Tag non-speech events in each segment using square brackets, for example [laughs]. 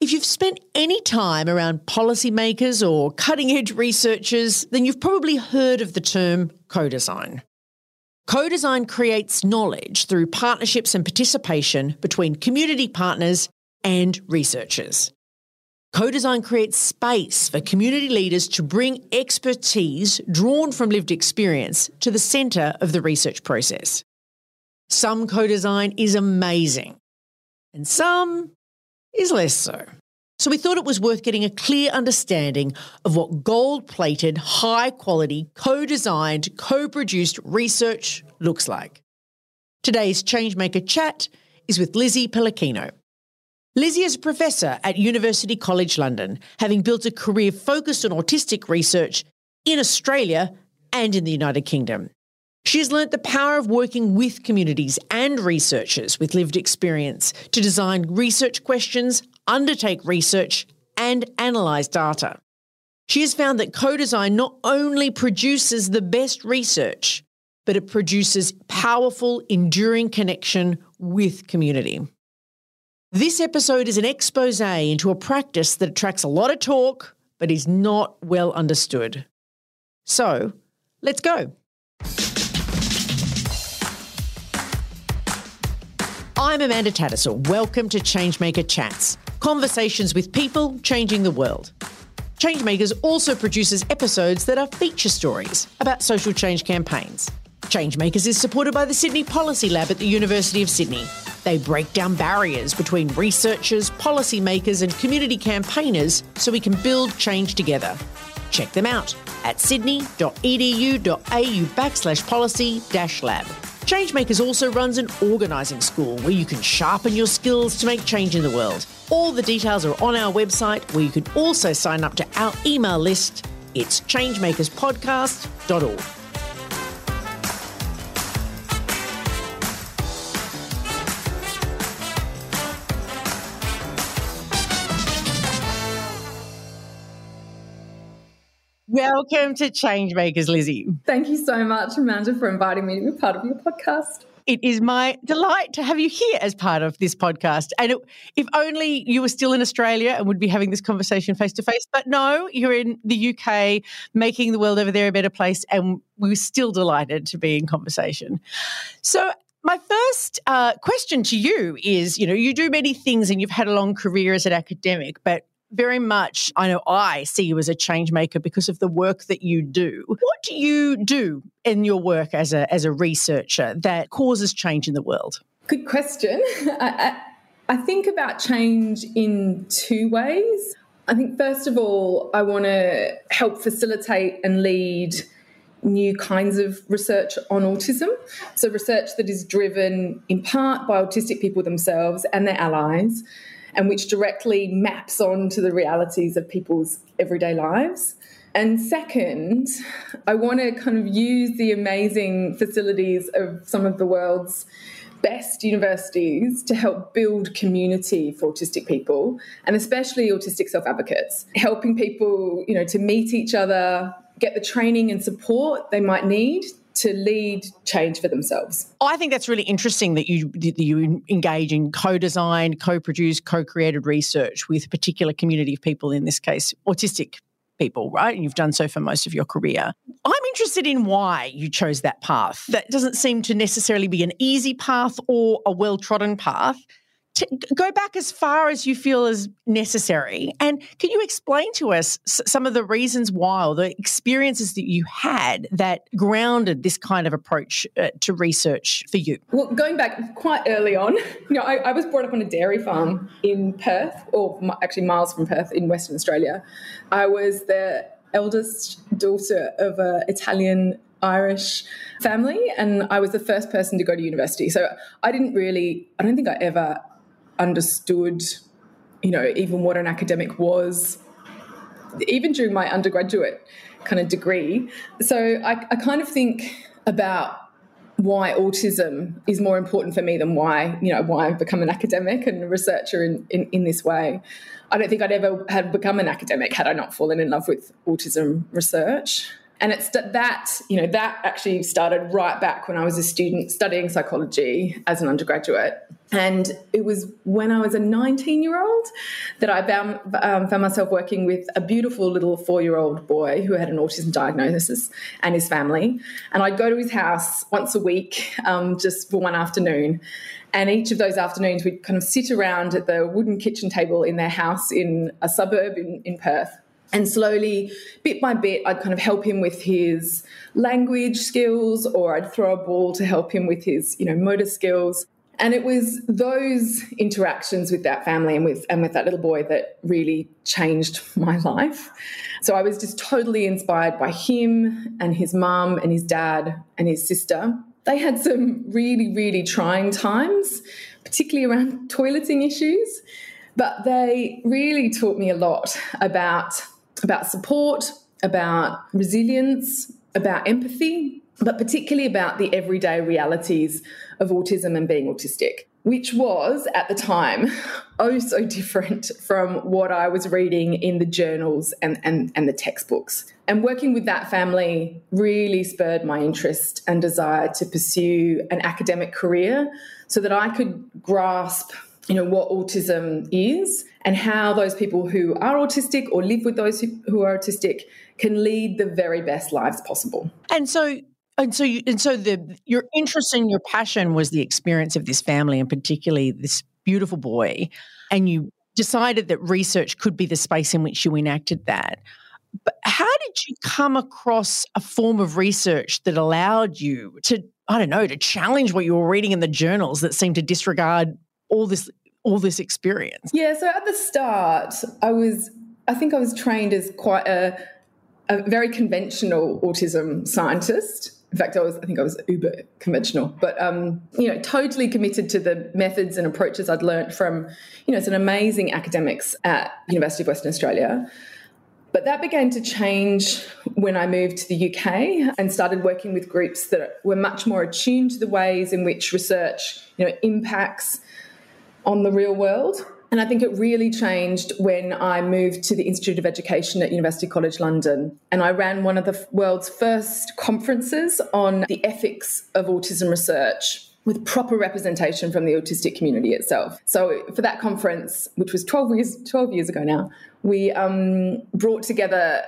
If you've spent any time around policymakers or cutting edge researchers, then you've probably heard of the term co design. Co design creates knowledge through partnerships and participation between community partners and researchers. Co design creates space for community leaders to bring expertise drawn from lived experience to the centre of the research process. Some co design is amazing, and some is less so. So we thought it was worth getting a clear understanding of what gold plated, high quality, co designed, co produced research looks like. Today's Changemaker chat is with Lizzie Pellicano. Lizzie is a professor at University College London, having built a career focused on autistic research in Australia and in the United Kingdom. She has learnt the power of working with communities and researchers with lived experience to design research questions, undertake research, and analyse data. She has found that co design not only produces the best research, but it produces powerful, enduring connection with community. This episode is an expose into a practice that attracts a lot of talk, but is not well understood. So, let's go. I'm Amanda Tattersall. Welcome to Changemaker Chats, conversations with people changing the world. Changemakers also produces episodes that are feature stories about social change campaigns. Changemakers is supported by the Sydney Policy Lab at the University of Sydney. They break down barriers between researchers, policymakers, and community campaigners so we can build change together. Check them out at sydney.edu.au backslash policy dash lab. Changemakers also runs an organising school where you can sharpen your skills to make change in the world. All the details are on our website where you can also sign up to our email list. It's changemakerspodcast.org. Welcome to Changemakers, Lizzie. Thank you so much, Amanda, for inviting me to be part of your podcast. It is my delight to have you here as part of this podcast. And it, if only you were still in Australia and would be having this conversation face to face. But no, you're in the UK, making the world over there a better place. And we we're still delighted to be in conversation. So, my first uh, question to you is you know, you do many things and you've had a long career as an academic, but very much I know I see you as a change maker because of the work that you do. What do you do in your work as a as a researcher that causes change in the world? Good question. [laughs] I, I, I think about change in two ways. I think first of all, I want to help facilitate and lead new kinds of research on autism. So, research that is driven in part by autistic people themselves and their allies, and which directly maps onto the realities of people's everyday lives. And second, I want to kind of use the amazing facilities of some of the world's best universities to help build community for autistic people and especially autistic self-advocates helping people you know to meet each other get the training and support they might need to lead change for themselves. I think that's really interesting that you that you engage in co-design, co-produced, co-created research with a particular community of people. In this case, autistic people, right? And you've done so for most of your career. I'm interested in why you chose that path. That doesn't seem to necessarily be an easy path or a well-trodden path to go back as far as you feel is necessary. And can you explain to us some of the reasons why, or the experiences that you had that grounded this kind of approach uh, to research for you? Well, going back quite early on, [laughs] you know, I, I was brought up on a dairy farm in Perth, or actually miles from Perth in Western Australia. I was the eldest daughter of an Italian Irish family, and I was the first person to go to university. So I didn't really, I don't think I ever understood, you know, even what an academic was, even during my undergraduate kind of degree. So I, I kind of think about why autism is more important for me than why you know why I've become an academic and a researcher in, in, in this way. I don't think I'd ever have become an academic had I not fallen in love with autism research and it's that you know that actually started right back when I was a student studying psychology as an undergraduate, and it was when I was a 19 year old that I found, um, found myself working with a beautiful little four year old boy who had an autism diagnosis and his family, and I'd go to his house once a week um, just for one afternoon. And each of those afternoons, we'd kind of sit around at the wooden kitchen table in their house in a suburb in, in Perth and slowly, bit by bit, I'd kind of help him with his language skills, or I'd throw a ball to help him with his, you know, motor skills. And it was those interactions with that family and with and with that little boy that really changed [laughs] my life. So I was just totally inspired by him and his mum and his dad and his sister. They had some really, really trying times, particularly around [laughs] toileting issues. But they really taught me a lot about about support, about resilience, about empathy, but particularly about the everyday realities of autism and being autistic, which was at the time [laughs] oh so different from what I was reading in the journals and, and, and the textbooks. And working with that family really spurred my interest and desire to pursue an academic career so that I could grasp you know what autism is and how those people who are autistic or live with those who, who are autistic can lead the very best lives possible. And so and so you, and so the your interest and your passion was the experience of this family and particularly this beautiful boy. And you decided that research could be the space in which you enacted that. But how did you come across a form of research that allowed you to I don't know, to challenge what you were reading in the journals that seemed to disregard all this all this experience? Yeah, so at the start, I was I think I was trained as quite a a very conventional autism scientist. In fact, I was I think I was uber conventional, but um, you know, totally committed to the methods and approaches I'd learned from you know some amazing academics at University of Western Australia. But that began to change when I moved to the UK and started working with groups that were much more attuned to the ways in which research, you know, impacts on the real world. And I think it really changed when I moved to the Institute of Education at University College London. And I ran one of the world's first conferences on the ethics of autism research with proper representation from the autistic community itself. So for that conference, which was 12 years, 12 years ago now, we um, brought together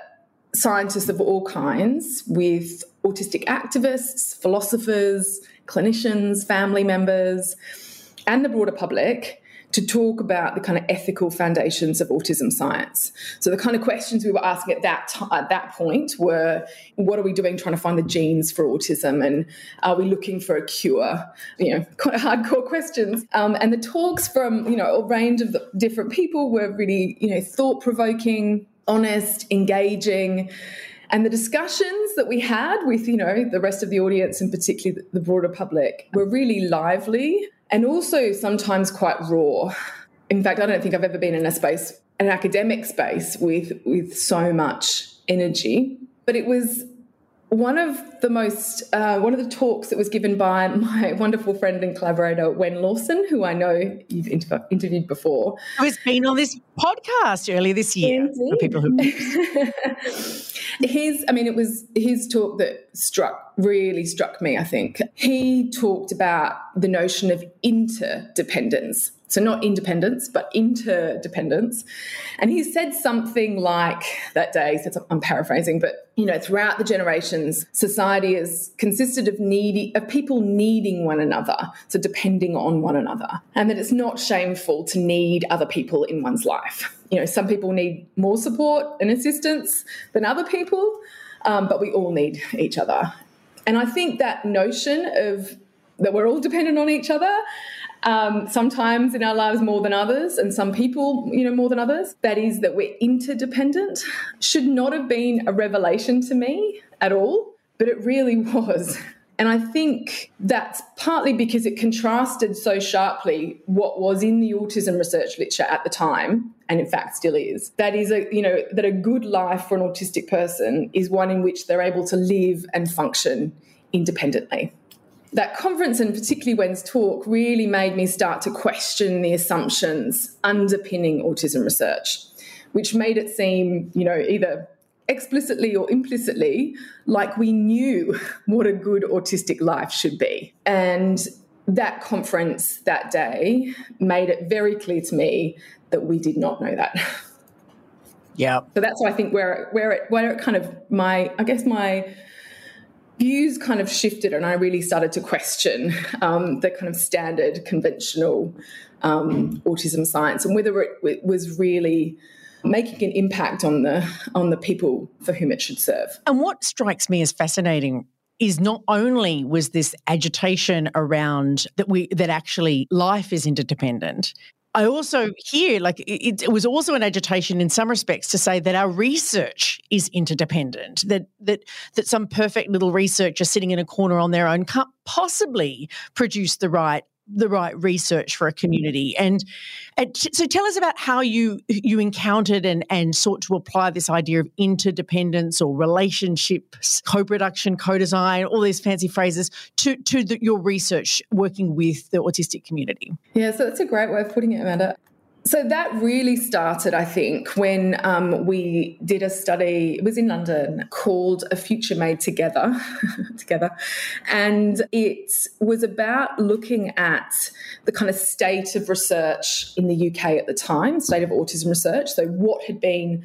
scientists of all kinds with autistic activists, philosophers, clinicians, family members and the broader public to talk about the kind of ethical foundations of autism science. So the kind of questions we were asking at that t- at that point were, what are we doing trying to find the genes for autism, and are we looking for a cure? You know, [laughs] quite hardcore questions. Um, and the talks from you know a range of different people were really you know thought provoking, honest, engaging. And the discussions that we had with, you know, the rest of the audience and particularly the broader public were really lively and also sometimes quite raw. In fact, I don't think I've ever been in a space, an academic space, with with so much energy. But it was one of the most uh, one of the talks that was given by [laughs] my wonderful friend and collaborator Wenn Lawson, who I know you've inter- interviewed before. Who has been on this podcast earlier this year. Indeed. For people who [laughs] his, I mean, it was his talk that struck really struck me. I think he talked about the notion of interdependence so, not independence, but interdependence. And he said something like that day, said I'm paraphrasing, but you know, throughout the generations, society has consisted of needy of people needing one another, so depending on one another. And that it's not shameful to need other people in one's life. You know, some people need more support and assistance than other people, um, but we all need each other. And I think that notion of that we're all dependent on each other um, sometimes in our lives more than others, and some people, you know, more than others. That is that we're interdependent should not have been a revelation to me at all, but it really [laughs] was. And I think that's partly because it contrasted so sharply what was in the autism research literature at the time, and in fact still is. That is a you know that a good life for an autistic person is one in which they're able to live and function independently. That conference and particularly Wenn's talk really made me start to question the assumptions underpinning autism research, which made it seem, you know, either explicitly or implicitly like we knew [laughs] what a good autistic life should be. And that conference that day made it very clear to me that we did not know that. Yeah. So that's why I think where where it where it kind of my I guess my views kind of shifted and I really started to question um, the kind of standard conventional um, autism science and whether it, was really making an impact on the on the people for whom it should serve. And what strikes me as fascinating is not only was this agitation around that we that actually life is interdependent. I also hear like it, it, was also an agitation in some respects to say that our research is interdependent. That that that some perfect little researcher sitting in a corner on their own can't possibly produce the right the right research for a community. And, and so tell us about how you you encountered and, and sought to apply this idea of interdependence or relationships, co-production, co-design, all these fancy phrases to, to the, your research working with the autistic community. Yeah, so that's a great way of putting it, Amanda. So that really started, I think, when um, we did a study. It was in London called "A Future Made Together," [laughs] together, and it was about looking at the kind of state of research in the UK at the time, state of autism research. So what had been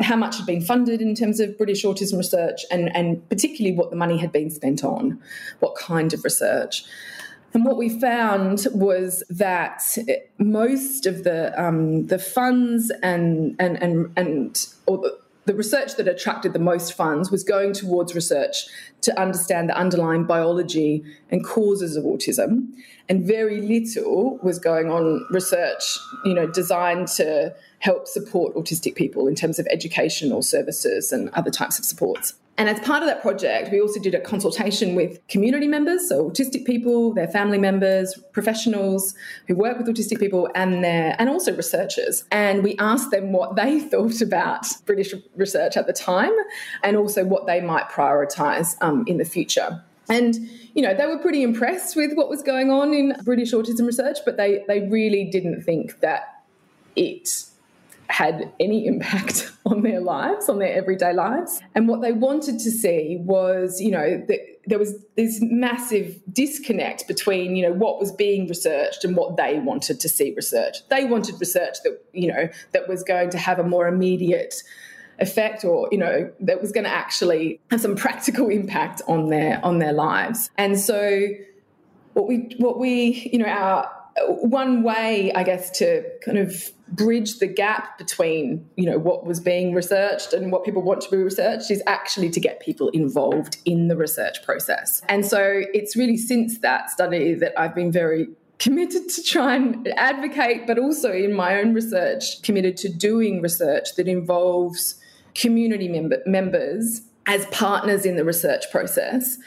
how much had been funded in terms of British autism research, and, and particularly what the money had been spent on, what kind of research. And what we found was that most of the um, the funds and and and and or the, the research that attracted the most funds was going towards research to understand the underlying biology and causes of autism, and very little was going on research, you know, designed to help support autistic people in terms of educational services and other types of supports. And as part of that project, we also did a consultation with community members, so autistic people, their family members, professionals who work with autistic people, and their and also researchers. And we asked them what [laughs] they thought about British research at the time, and also what they might prioritise um, in the future. And you know, they were pretty impressed with what was going on in British autism research, but they they really didn't think that it had any impact [laughs] on their lives, on their everyday lives. And what they wanted to see was, you know, that there was this massive disconnect between, you know, what was being researched and what they wanted to see researched. They wanted research that, you know, that was going to have a more immediate effect or you know that was going to actually have some practical impact on their on their lives and so what we what we you know our one way, I guess, to kind of bridge the gap between you know what was being researched and what people want to be researched is actually to get people involved in the research process. And so it's really since that study that I've been very [laughs] committed to try and advocate, but also in my own research, committed to doing research that involves community member, members as partners in the research process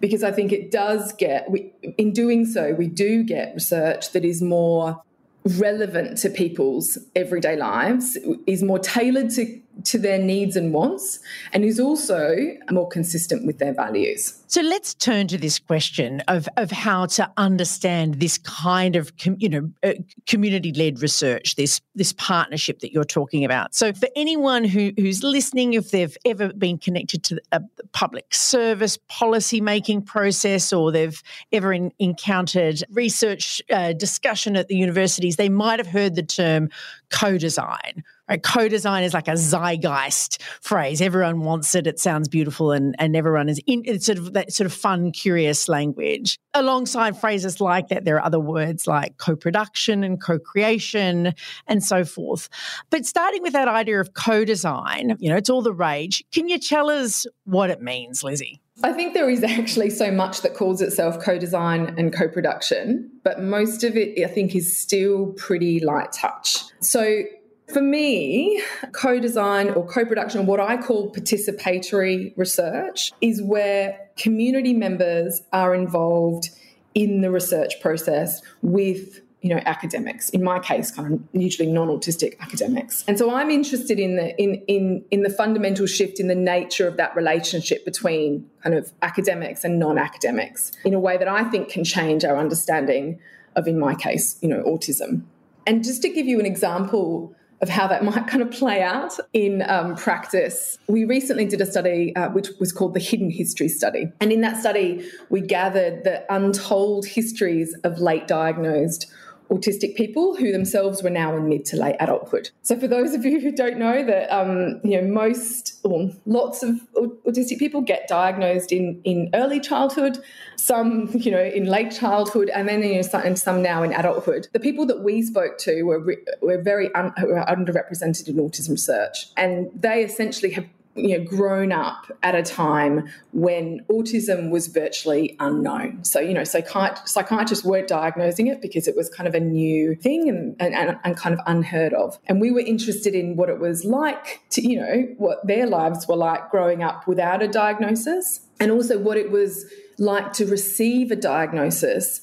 because I think it does get, we, in doing so, we do get research that is more relevant to people's everyday lives, is more tailored to to their needs and wants and is also more consistent with their values. So let's turn to this question of, of how to understand this kind of com, you know uh, community led research, this this partnership that you're talking about. So for anyone who, who's listening, if they've ever been connected to a public service policy making process or they've ever in, encountered research uh, discussion at the universities, they might have heard the term co-design Right? Co-design is like a zeitgeist phrase. Everyone wants it. It sounds beautiful, and and everyone is in. It's sort of that sort of fun, curious language. Alongside phrases like that, there are other words like co-production and co-creation and so forth. But starting with that idea of co-design, you know, it's all the rage. Can you tell us what it means, Lizzie? I think there is actually so much that calls itself co design and co production, but most of it, I think, is still pretty light touch. So, for me, co design or co production, what I call participatory research, is where community members are involved in the research process with you know academics. In my case kind of usually non-autistic academics. And so i'm interested in the in in in the fundamental shift in the nature of that relationship between kind of academics and non-academics in a way that i think can change our understanding of in my case you know autism. And just to give you an example of how that [laughs] might kind of play out in um, practice. We recently did a study uh, which was called the Hidden History Study. And in that study, we gathered the untold histories of late diagnosed autistic people who themselves were now in mid to late adulthood. So, for those of you who don't know, that um, you know most or lots of autistic people get diagnosed in in early childhood, some you know in late childhood, and then you know some, and some now in adulthood. The people that we spoke to were were very un, were underrepresented in autism research, and they essentially have you know grown up at a time when autism was virtually unknown. So you know psychiat- psychiatrists weren't diagnosing it because it was kind of a new thing and, and, and kind of unheard of. And we were interested in what it was like to you know what their lives were like growing up without a diagnosis and also what it was like to receive a diagnosis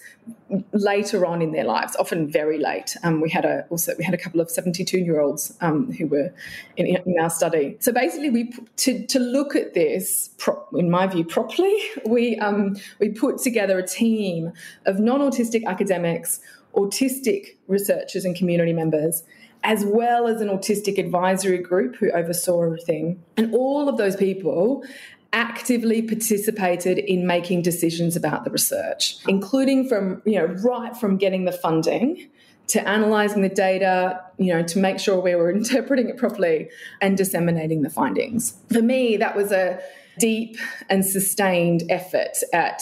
later on in their lives, often very late. Um, we had a also we had a couple of seventy-two year olds um, who were in, in, our study. So basically, we to to look at this, pro, in my view, properly, [laughs] we um, we put together a team of non-autistic academics, autistic researchers, and community members. As well as an autistic advisory group who oversaw everything. And all of those people actively participated in making decisions about the research, including from, you know, right from getting the funding to analyzing the data, you know, to make sure we were [laughs] interpreting it properly and disseminating the findings. For me, that was a deep and sustained effort at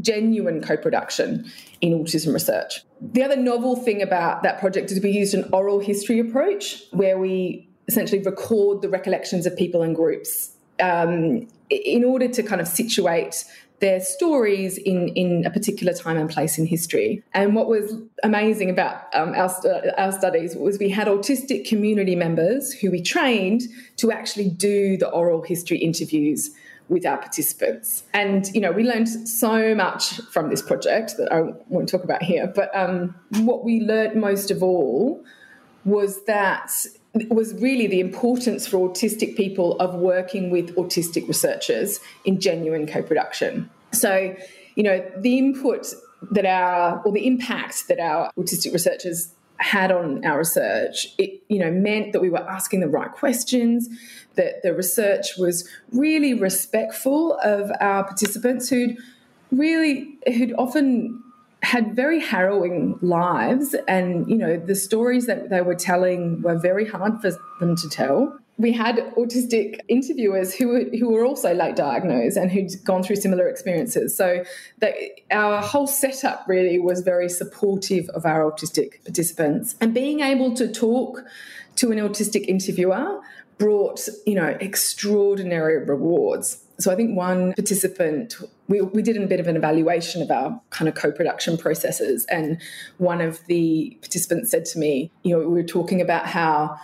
genuine co production in autism research. The other novel thing about that project is we used an oral history approach where we essentially record the recollections of people and groups um, in order to kind of situate their stories in, in a particular time and place in history. And what was amazing about um, our, our studies was we had autistic community members who we trained to actually do the oral history interviews with our participants. And, you know, we learned so much from this project that I won't talk about here. But um, what we learned most of all was that was really the importance for autistic people of working with autistic researchers in genuine co-production. So, you know, the input that our or the impact that our autistic researchers had on our research, it you know meant that we were asking the right questions, that the research was really respectful of our participants who'd really who'd often had very harrowing lives and you know the stories that they were telling were very hard for them to tell we had autistic interviewers who were, who were also late diagnosed and who'd gone through similar experiences. So our whole setup really was very supportive of our autistic participants. And being able to talk to an autistic interviewer brought, you know, extraordinary rewards. So I think one participant, we, we did a bit of an evaluation of our kind of co-production processes. And one of the participants said to me, you know, we were talking about how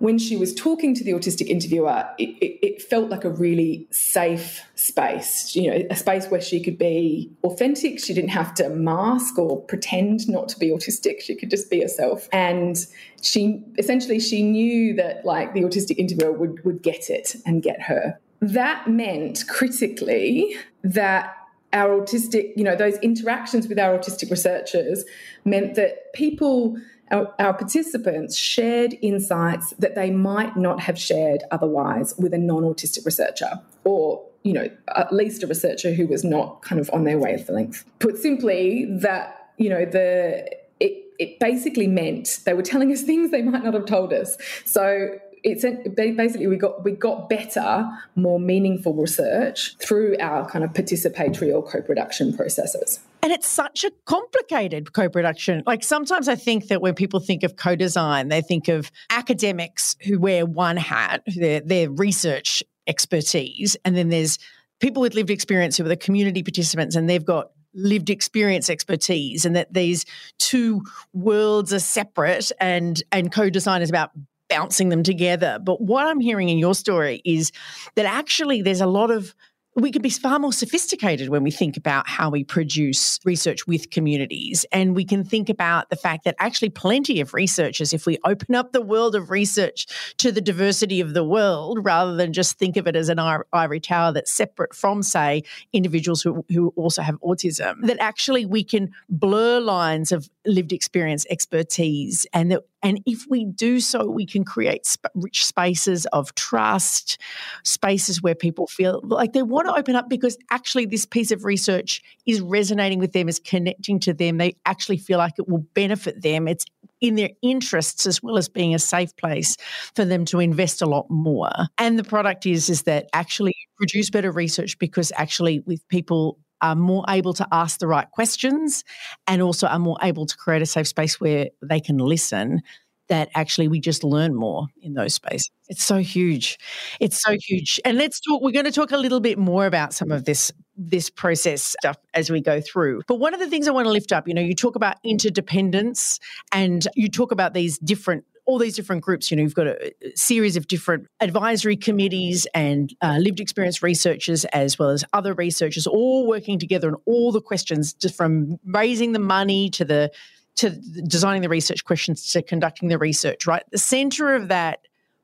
when she was talking to the autistic interviewer, it, it, it, felt like a really safe space, you know, a space where she could be authentic. She didn't have to mask or pretend not to be autistic. She could just be herself. And she essentially she knew that like the autistic interviewer would, would get it and get her. That meant critically that our autistic, you know, those interactions with our autistic researchers meant that people our, our, participants shared insights that they might not have shared otherwise with a non-autistic researcher or you know at least a researcher who was not kind of on their wavelength. Put simply that you know the it, it basically meant they were telling us things they might not have told us. So it's basically we got we got better, more meaningful research through our kind of participatory or co-production processes. And it's such a complicated co production. Like sometimes I think that when people think of co design, they think of academics who wear one hat, their, their research expertise, and then there's people with lived experience who are the community participants and they've got lived experience expertise and that these two worlds are separate and and co-design is about bouncing them together. But what I'm hearing in your story is that actually there's a lot of we can be far more sophisticated when we think about how we produce research with communities. And we can think about the fact that actually plenty of researchers, if we open up the world of research to the diversity of the world, rather than just think of it as an ivory tower that's separate from, say, individuals who, who also have autism, that actually we can blur lines of lived experience expertise and that and if we do so, we can create sp- rich spaces of trust, spaces where people feel like they want to open up because actually this piece of research is resonating with them, is connecting to them. They actually feel like it will benefit them. It's in their interests as well as being a safe place for them to invest a lot more. And the product is is that actually produce better research because actually with people are more able to ask the right questions and also are more able to create a safe space where they can listen that actually we just learn more in those spaces. It's so huge. It's so huge. And let's talk we're going to talk a little bit more about some of this this process stuff as we go through. But one of the things I want to lift up, you know, you talk about interdependence and you talk about these different all these different groups. You know, you've got a, series of different advisory committees and uh, lived experience researchers, as well as other researchers, all working together on all the questions, just from raising the money to the to designing the research questions to conducting the research. Right, the center of that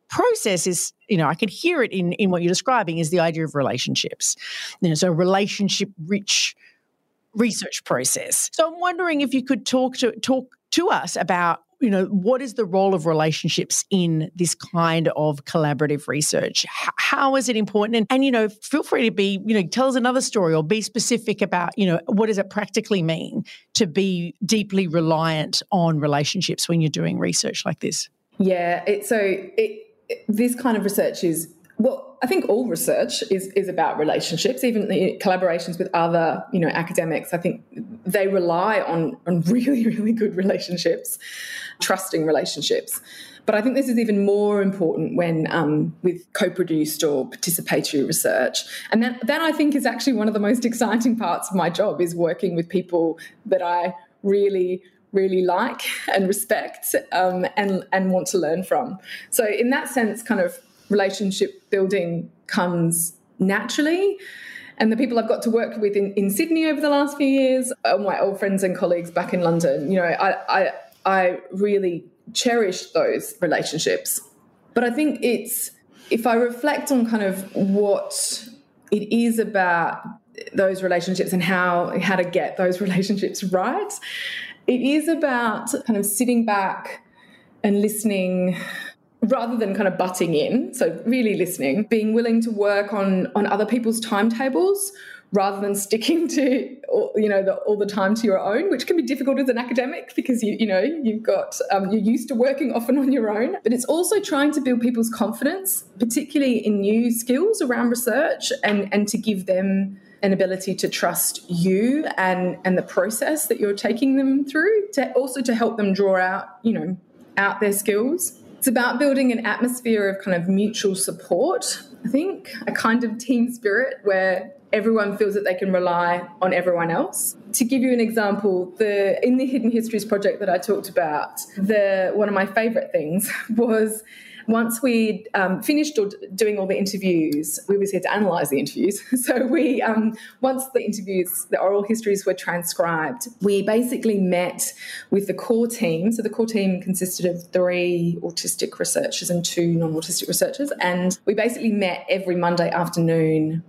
process is you know i could hear it in in what you're describing is the idea of relationships you know so relationship rich research process so i'm wondering if you could talk to talk to us about you know, what is the role of relationships in this kind of collaborative research? H- how is it important? And, and, you know, feel free to be, you know, tell us another story or be specific about, you know, what does it practically mean to be deeply reliant on relationships when you're doing research like this? Yeah, it, so it, this kind of research is well, I think all research is is about relationships, even collaborations with other, you know, academics. I think they rely on on [laughs] really, really good relationships, trusting relationships. But I think this is even more important when um, with co-produced or participatory research, and that that I think is actually one of the most [laughs] exciting parts of my job is working with people that I really really like and respect um, and and want to learn from. So in that sense, kind of relationship building comes naturally. And the people I've got to work with in, in Sydney over the last few years are my old friends and colleagues back in London. You know, I, I, I really cherish those relationships. But I think it's, if I reflect on kind of what it is about those relationships and how, how to get those [laughs] relationships right, it is about kind of sitting back and listening rather than kind of butting in so really listening being willing to work on on other people's timetables rather than sticking to you know the, all the time to your own which can be difficult as an academic because you you know you've got um, you're used to working often on your own. But it's also trying to build people's confidence particularly in new skills around research and and to give them an ability to trust you and and the process that you're taking them through to also to help them draw out you know out their skills it's about building an atmosphere of kind of mutual support, I think, a kind of team spirit where everyone feels that they can rely on everyone else. To give you an example, the in the Hidden Histories project that I talked about, the one of my favorite things [laughs] was once we'd um, finished doing all the interviews, we was here to analyze the interviews. [laughs] So we, um, once the interviews, the oral histories were transcribed, we basically met with the core team. So the core team consisted of three autistic researchers and two non-autistic researchers, and we basically met every Monday afternoon.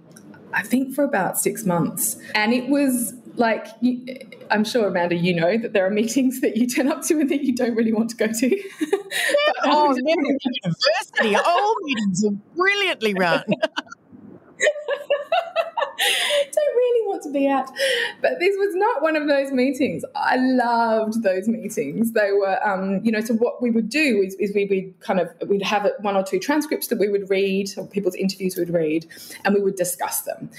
I think for about six months, and it was like you, I'm sure Amanda, you know that there are meetings that you turn up to and that you don't really want to go to. [laughs] but, oh, [laughs] university, all meetings are brilliantly run. [laughs] don't really want to be at. But this was not one of those meetings. I loved those meetings. They were, um, you know, so what we would do is, is we would kind of, we'd have one or two transcripts that we would read, or people's interviews we would read, and we would discuss them.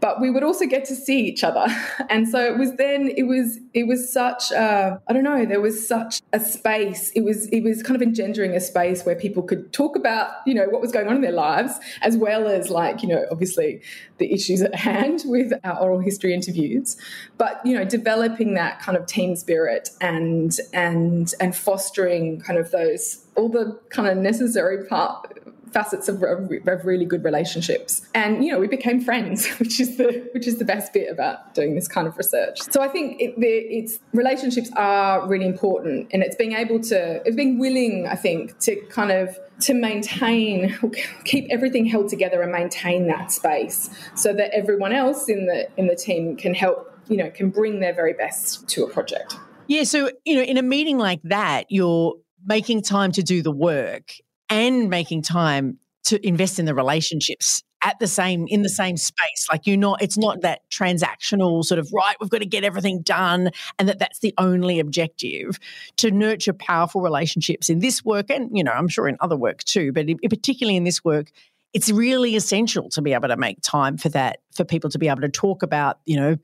But we would also get to see each other. [laughs] And so it was then, it was, it was such, a, I don't know, there was such a space. It was, it was kind of engendering a space where people could talk about, you know, what was going on in their lives, as well as like, you know, obviously the issues at hand [laughs] with our oral history interviews, but you know, developing that kind of team spirit and and and fostering kind of those all the kind of necessary part facets of, of, of, really good relationships. And you know, we became friends, [laughs] which is the which is the best bit about doing this kind of research. So I think it, it's relationships are really important, and it's being able to, it's being willing, I think, to kind of to maintain, [laughs] keep everything held together and maintain that space, so that everyone else in the in the team can help, you know, can bring their very best to a project. Yeah, so you know, in a meeting like that, you're making time to do the work and making time to invest in the relationships at the same in the same space. Like you're not it's not that transactional sort of right we've got to get everything done and that that's the only objective. To nurture powerful relationships in this work and you know i'm sure in other work too but in, particularly in this work it's really essential to be able to make time for that for people to be able to talk about you know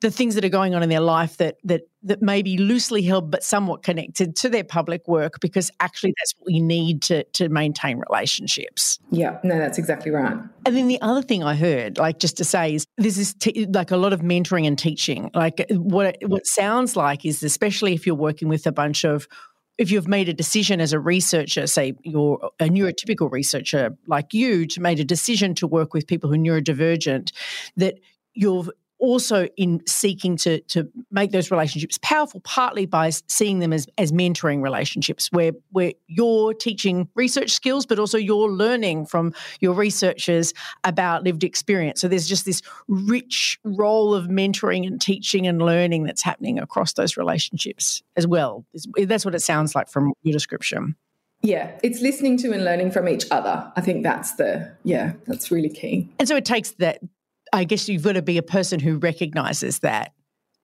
the things that are going on in their life that that that may be loosely held but somewhat connected to their public work because actually that's what we need to to maintain relationships. Yeah, no, that's exactly right. And then the other thing I heard, like just to say, is this is t- like a lot of mentoring and teaching. Like uh, what what sounds like is, especially if you're working with a bunch of if you've made a decision as a researcher, say you're a neurotypical researcher like you, to made a decision to work with people who are neurodivergent, that you've also in seeking to to make those relationships powerful, partly by seeing them as as mentoring relationships, where where you're teaching research skills, but also you're learning from your researchers about lived experience. So there's just this rich role of mentoring and teaching and learning that's happening across those relationships as well. That's what it sounds like from your description. Yeah, it's listening to and learning from each other. I think that's the yeah, that's really key. And so it takes that I guess you've got to be a person who recognizes that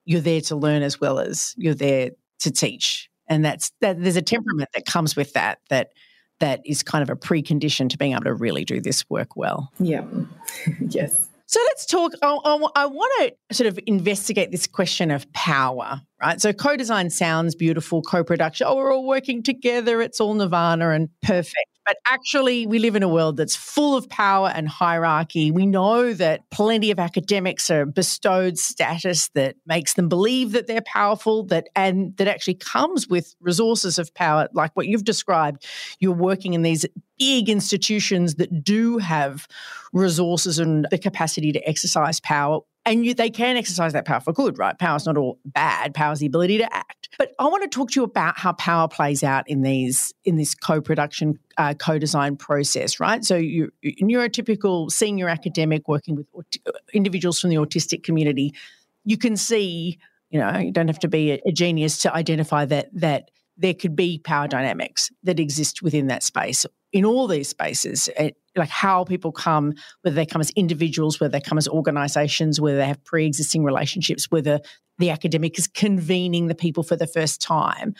you're there to learn as well as you're there to teach. And that's that there's a temperament that comes with that that that is kind of a precondition to being able to really do this work well. Yeah. [laughs] yes. So let's talk. I, I, I, want to sort of investigate this question of power, right? So co design sounds beautiful, co production. Oh, we're all working together. It's all nirvana and perfect. But actually, we live in a world that's full of power and hierarchy. We know that plenty of academics are bestowed status that makes them believe that they're powerful, that and that actually comes with resources of power, like what you've described. You're working in these big institutions that do have resources and the capacity to exercise power and you, they can exercise that power for good, right? Power's not all bad. Power's the ability to act. But I want to talk to you about how power plays out in these in this co-production, uh, co-design process, right? So you, you're a typical senior academic working with individuals from the autistic community. You can see, you know, you don't have to be a, genius to identify that that there could be power dynamics that exist within that space in all these spaces, like how people come, whether they come as individuals, whether they come as organizations, whether they have pre existing relationships, whether the academic is convening the people for the first time.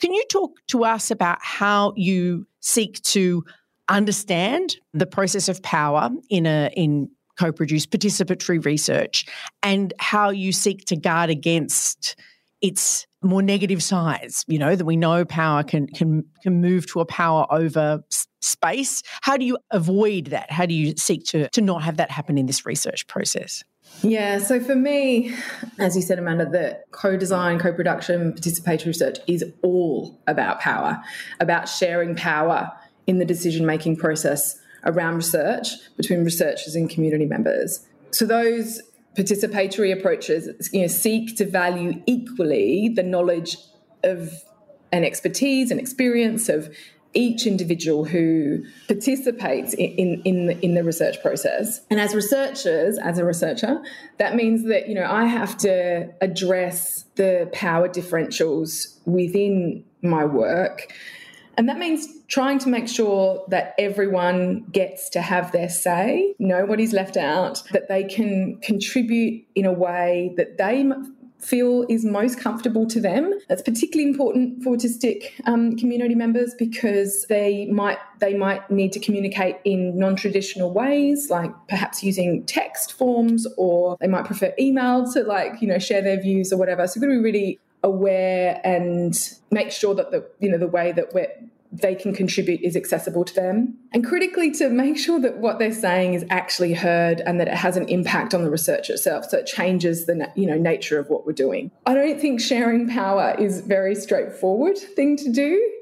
Can you talk to us about how you seek to understand the process of power in a in co-produced participatory research and how you seek to guard against its more negative sides you know that we know power can can can move to a power over space. How do you avoid that? How do you seek to to not have that happen in this research process? Yeah, so for me, as you said, Amanda, the co design, co production, participatory research is all about power, about sharing power in the decision making process around research between researchers and community members. So those participatory approaches you know, seek to value equally the knowledge of and expertise and experience of each individual who participates in, in, the, in the research process. And as researchers, as a researcher, that means that, you know, I have to address the power differentials within my work. And that means trying to make sure that everyone gets to have their say, nobody's left out, that they can contribute in a way that they feel is most comfortable to them. That's particularly important for autistic um, community members because they might they might need to communicate in non-traditional ways, like perhaps using text forms, or they might prefer email to like you know share their views or whatever. So got to be really aware and make sure that the you know the way that we're they can contribute is accessible to them. And critically, to make sure that what they're saying is actually heard and that it has an impact on the research itself. So it changes the you know, nature of what we're doing. I don't think sharing power is very straightforward thing to do.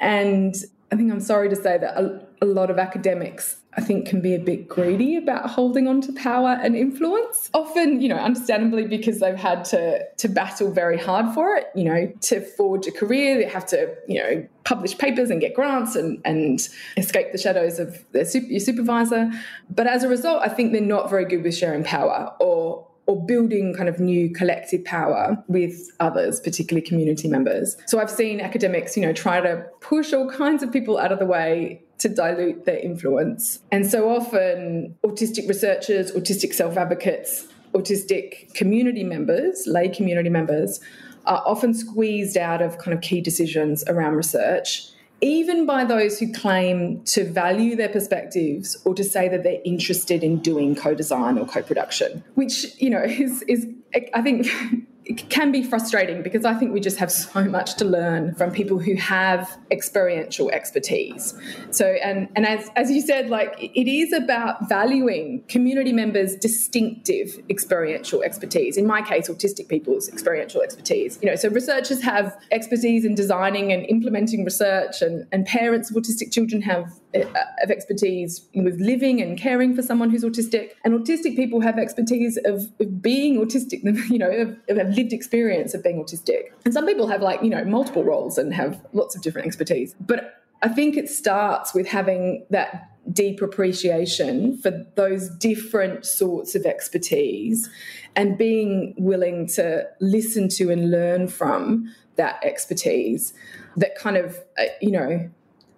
And I think I'm sorry to say that a, a lot of academics I think can be a bit greedy about holding on to power and influence. Often, you know, understandably because they've had to to battle very hard for it, you know, to forge a career, they have to, you know, publish papers and get grants and, and escape the shadows of their super, your supervisor. But as a result, I think they're not very good with sharing power or or building kind of new collective power with others, particularly community members. So I've seen academics, you know, try to push all kinds of people out of the way to dilute their influence. And so often autistic researchers, autistic self-advocates, autistic community members, lay community members are often squeezed out of kind of key decisions around research even by those who claim to value their perspectives or to say that they're interested in doing co-design or co-production which you know is is i think [laughs] it can be frustrating because I think we just have [laughs] so much to learn from people who have experiential expertise. So, and, and as, as you said, like it is about valuing community members' distinctive experiential expertise. In my case, autistic people's experiential expertise. You know, so researchers have expertise in designing and implementing research, and, and parents of autistic children have uh, of expertise with living and caring for someone who's autistic, and autistic people have expertise of, of being autistic. [laughs] You know, of, of lived experience of being autistic. And some people have like, you know, multiple roles and have lots of different expertise. But I think it starts with having that deep appreciation for those different sorts of expertise and being willing to listen to and learn from that expertise that kind of, uh, you know,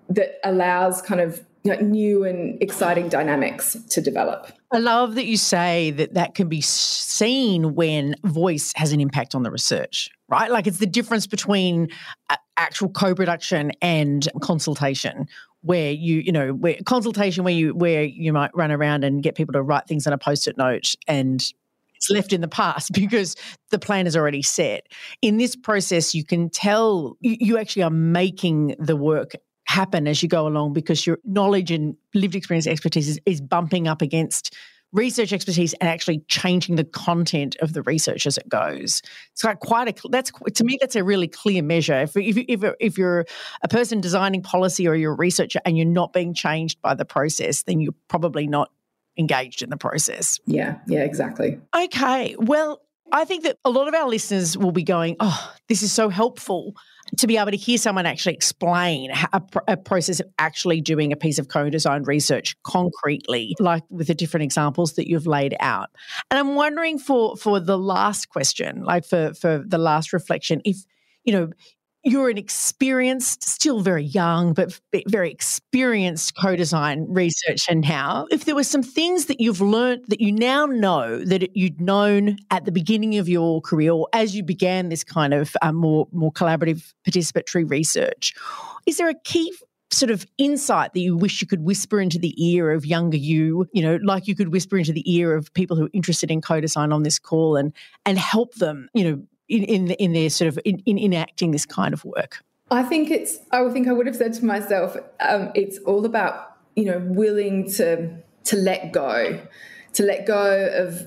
that allows kind of you know, new and exciting dynamics to develop. I love that you say that that can be seen when voice has an impact on the research, right? Like it's the difference between actual co-production and consultation where you you know where consultation where you where you might run around and get people to write things on a post-it note and it's left in the past [laughs] because the plan is already set. In this process, you can tell you actually are making the work happen as you go along because your knowledge and lived experience expertise is, is bumping up against research expertise and actually changing the content of the research as it goes. It's like quite a that's to me that's a really clear measure. If if if, if you're a person designing policy or you're a researcher and you're not being changed by the process, then you're probably not engaged in the process. Yeah, yeah, exactly. Okay. Well, I think that a lot of our listeners will be going, "Oh, this is so helpful." To be able to hear someone actually explain a, a, process of actually doing a piece of co-design research concretely, like with the different examples that you've laid out. And I'm wondering for for the last question, like for for the last reflection, if you know you're an experienced, still very young, but very experienced co design researcher now. If there were some things that you've learned that you now know that you'd known at the beginning of your career or as you began this kind of um, more, more collaborative participatory research, is there a key sort of insight that you wish you could whisper into the ear of younger you, you know, like you could whisper into the ear of people who are interested in co-design on this call and and help them, you know, in in, in their sort of in, in enacting this kind of work? I think it's. I think I would have said to myself, um, it's all about you know willing to to let go, to let go of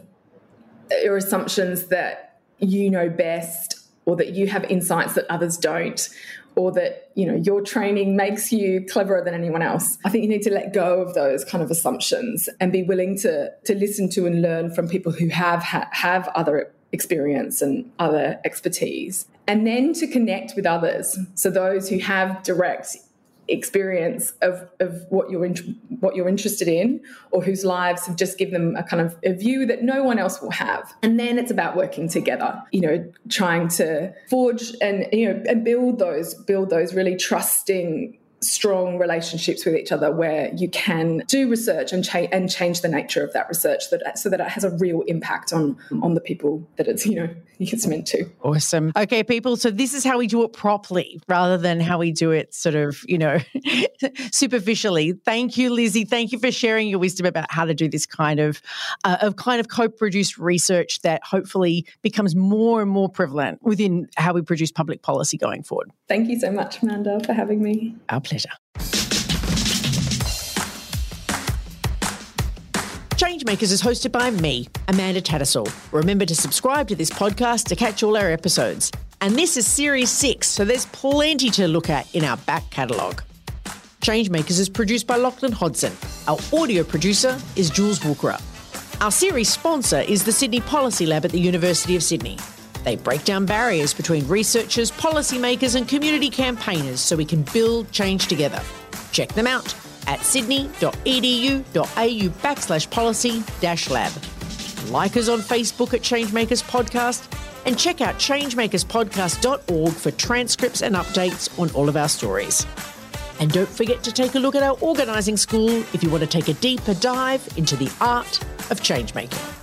your assumptions that you know best, or that you have insights that others don't, or that you know your training makes you cleverer than anyone else i think you need to let go of those kind of assumptions and be willing to to listen to and learn from people who have ha- have other experience and other expertise. And then to connect with others. So those who have direct experience of, of what you're in, what you're interested in or whose lives have just given them a kind of a view that no one else will have and then it's about working together you know trying to forge and you know and build those build those really trusting strong relationships with each other where you can do research and, cha- and change the nature of that research that, so that it has a real impact on on the people that it's you know [laughs] it's meant to. Awesome. Okay people so this is how we do it properly rather than how we do it sort of you know [laughs] superficially. Thank you lizzie. Thank you for sharing your wisdom about how to do this kind of uh, of kind of co-produced research that hopefully becomes more and more prevalent within how we produce public policy going forward. Thank you so much amanda for having me. Our pleasure pleasure. Changemakers is hosted by me, Amanda Tattersall. Remember to subscribe to this podcast to catch all our episodes. And this is Series 6, so there's plenty to look at in our back catalogue. Changemakers is produced by Lachlan Hodson. Our audio producer is Jules Walker. Our series sponsor is the Sydney Policy Lab at the University of Sydney. They break down barriers between researchers, policymakers, and community campaigners so we can build change together. Check them out at sydney.edu.au backslash policy dash lab. Like us on Facebook at Changemakers Podcast and check out changemakerspodcast.org for transcripts and updates on all of our stories. And don't forget to take a look at our organising school if you want to take a deeper dive into the art of changemaking.